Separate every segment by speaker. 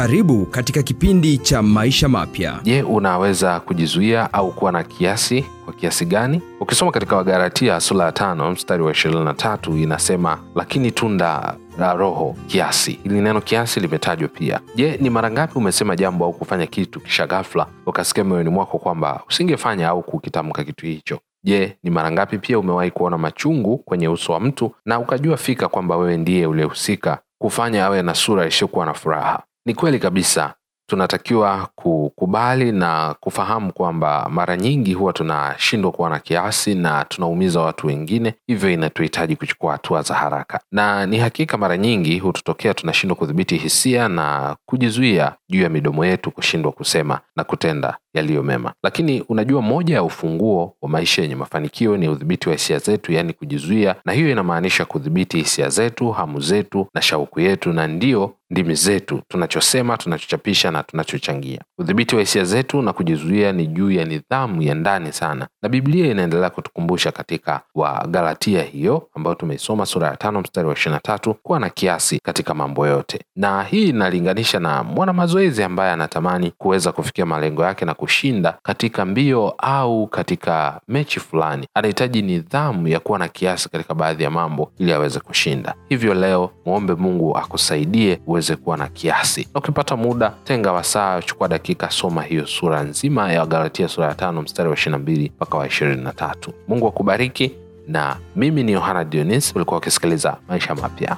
Speaker 1: Karibu katika kipindi cha maisha mapya.
Speaker 2: Je, unaweza kujizuia au kuwa na kiasi? Kwa kiasi gani? Ukisoma katika Wagalatia sura ya tano mstari wa 23 inasema, lakini tunda la Roho kiasi. Hili neno kiasi limetajwa pia. Je, ni mara ngapi umesema jambo au kufanya kitu kisha ghafla ukasikia moyoni mwako kwamba usingefanya au kukitamka kitu hicho? Je, ni mara ngapi pia umewahi kuona machungu kwenye uso wa mtu na ukajua fika kwamba wewe ndiye uliyehusika kufanya awe na sura isiyokuwa na furaha? Ni kweli kabisa, tunatakiwa kukubali na kufahamu kwamba mara nyingi huwa tunashindwa kuwa na kiasi na tunaumiza watu wengine, hivyo inatuhitaji kuchukua hatua za haraka. Na ni hakika mara nyingi hututokea tunashindwa kudhibiti hisia na kujizuia juu ya midomo yetu kushindwa kusema na kutenda yaliyo mema. Lakini unajua, moja ya ufunguo wa maisha yenye mafanikio ni udhibiti wa hisia zetu, yaani kujizuia, na hiyo inamaanisha kudhibiti hisia zetu, hamu zetu na shauku yetu, na ndiyo ndimi zetu, tunachosema, tunachochapisha na tunachochangia. Udhibiti wa hisia zetu na kujizuia ni juu ya nidhamu ya ndani sana, na Biblia inaendelea kutukumbusha katika Wagalatia hiyo ambayo tumeisoma sura ya tano mstari wa ishirini tatu kuwa na kiasi katika mambo yote, na hii inalinganisha na mwana mazoezi ambaye anatamani kuweza kufikia malengo yake na kushinda katika mbio au katika mechi fulani, anahitaji nidhamu ya kuwa na kiasi katika baadhi ya mambo ili aweze kushinda. Hivyo leo mwombe Mungu akusaidie uweze kuwa na kiasi, na ukipata muda, tenga wasaa, chukua dakika, soma hiyo sura nzima ya Galatia sura ya tano mstari wa ishirini na mbili mpaka wa ishirini na tatu. Mungu akubariki, na mimi ni Yohana Dionis, ulikuwa ukisikiliza Maisha Mapya.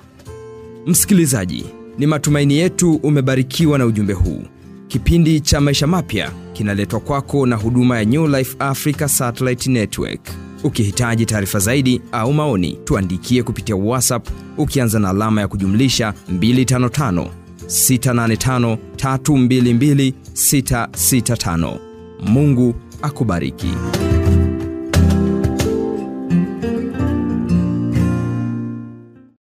Speaker 1: Msikilizaji, ni matumaini yetu umebarikiwa na ujumbe huu. Kipindi cha maisha mapya kinaletwa kwako na huduma ya New Life Africa Satellite Network. Ukihitaji taarifa zaidi au maoni, tuandikie kupitia WhatsApp ukianza na alama ya kujumlisha 255 685 322 665. Mungu akubariki.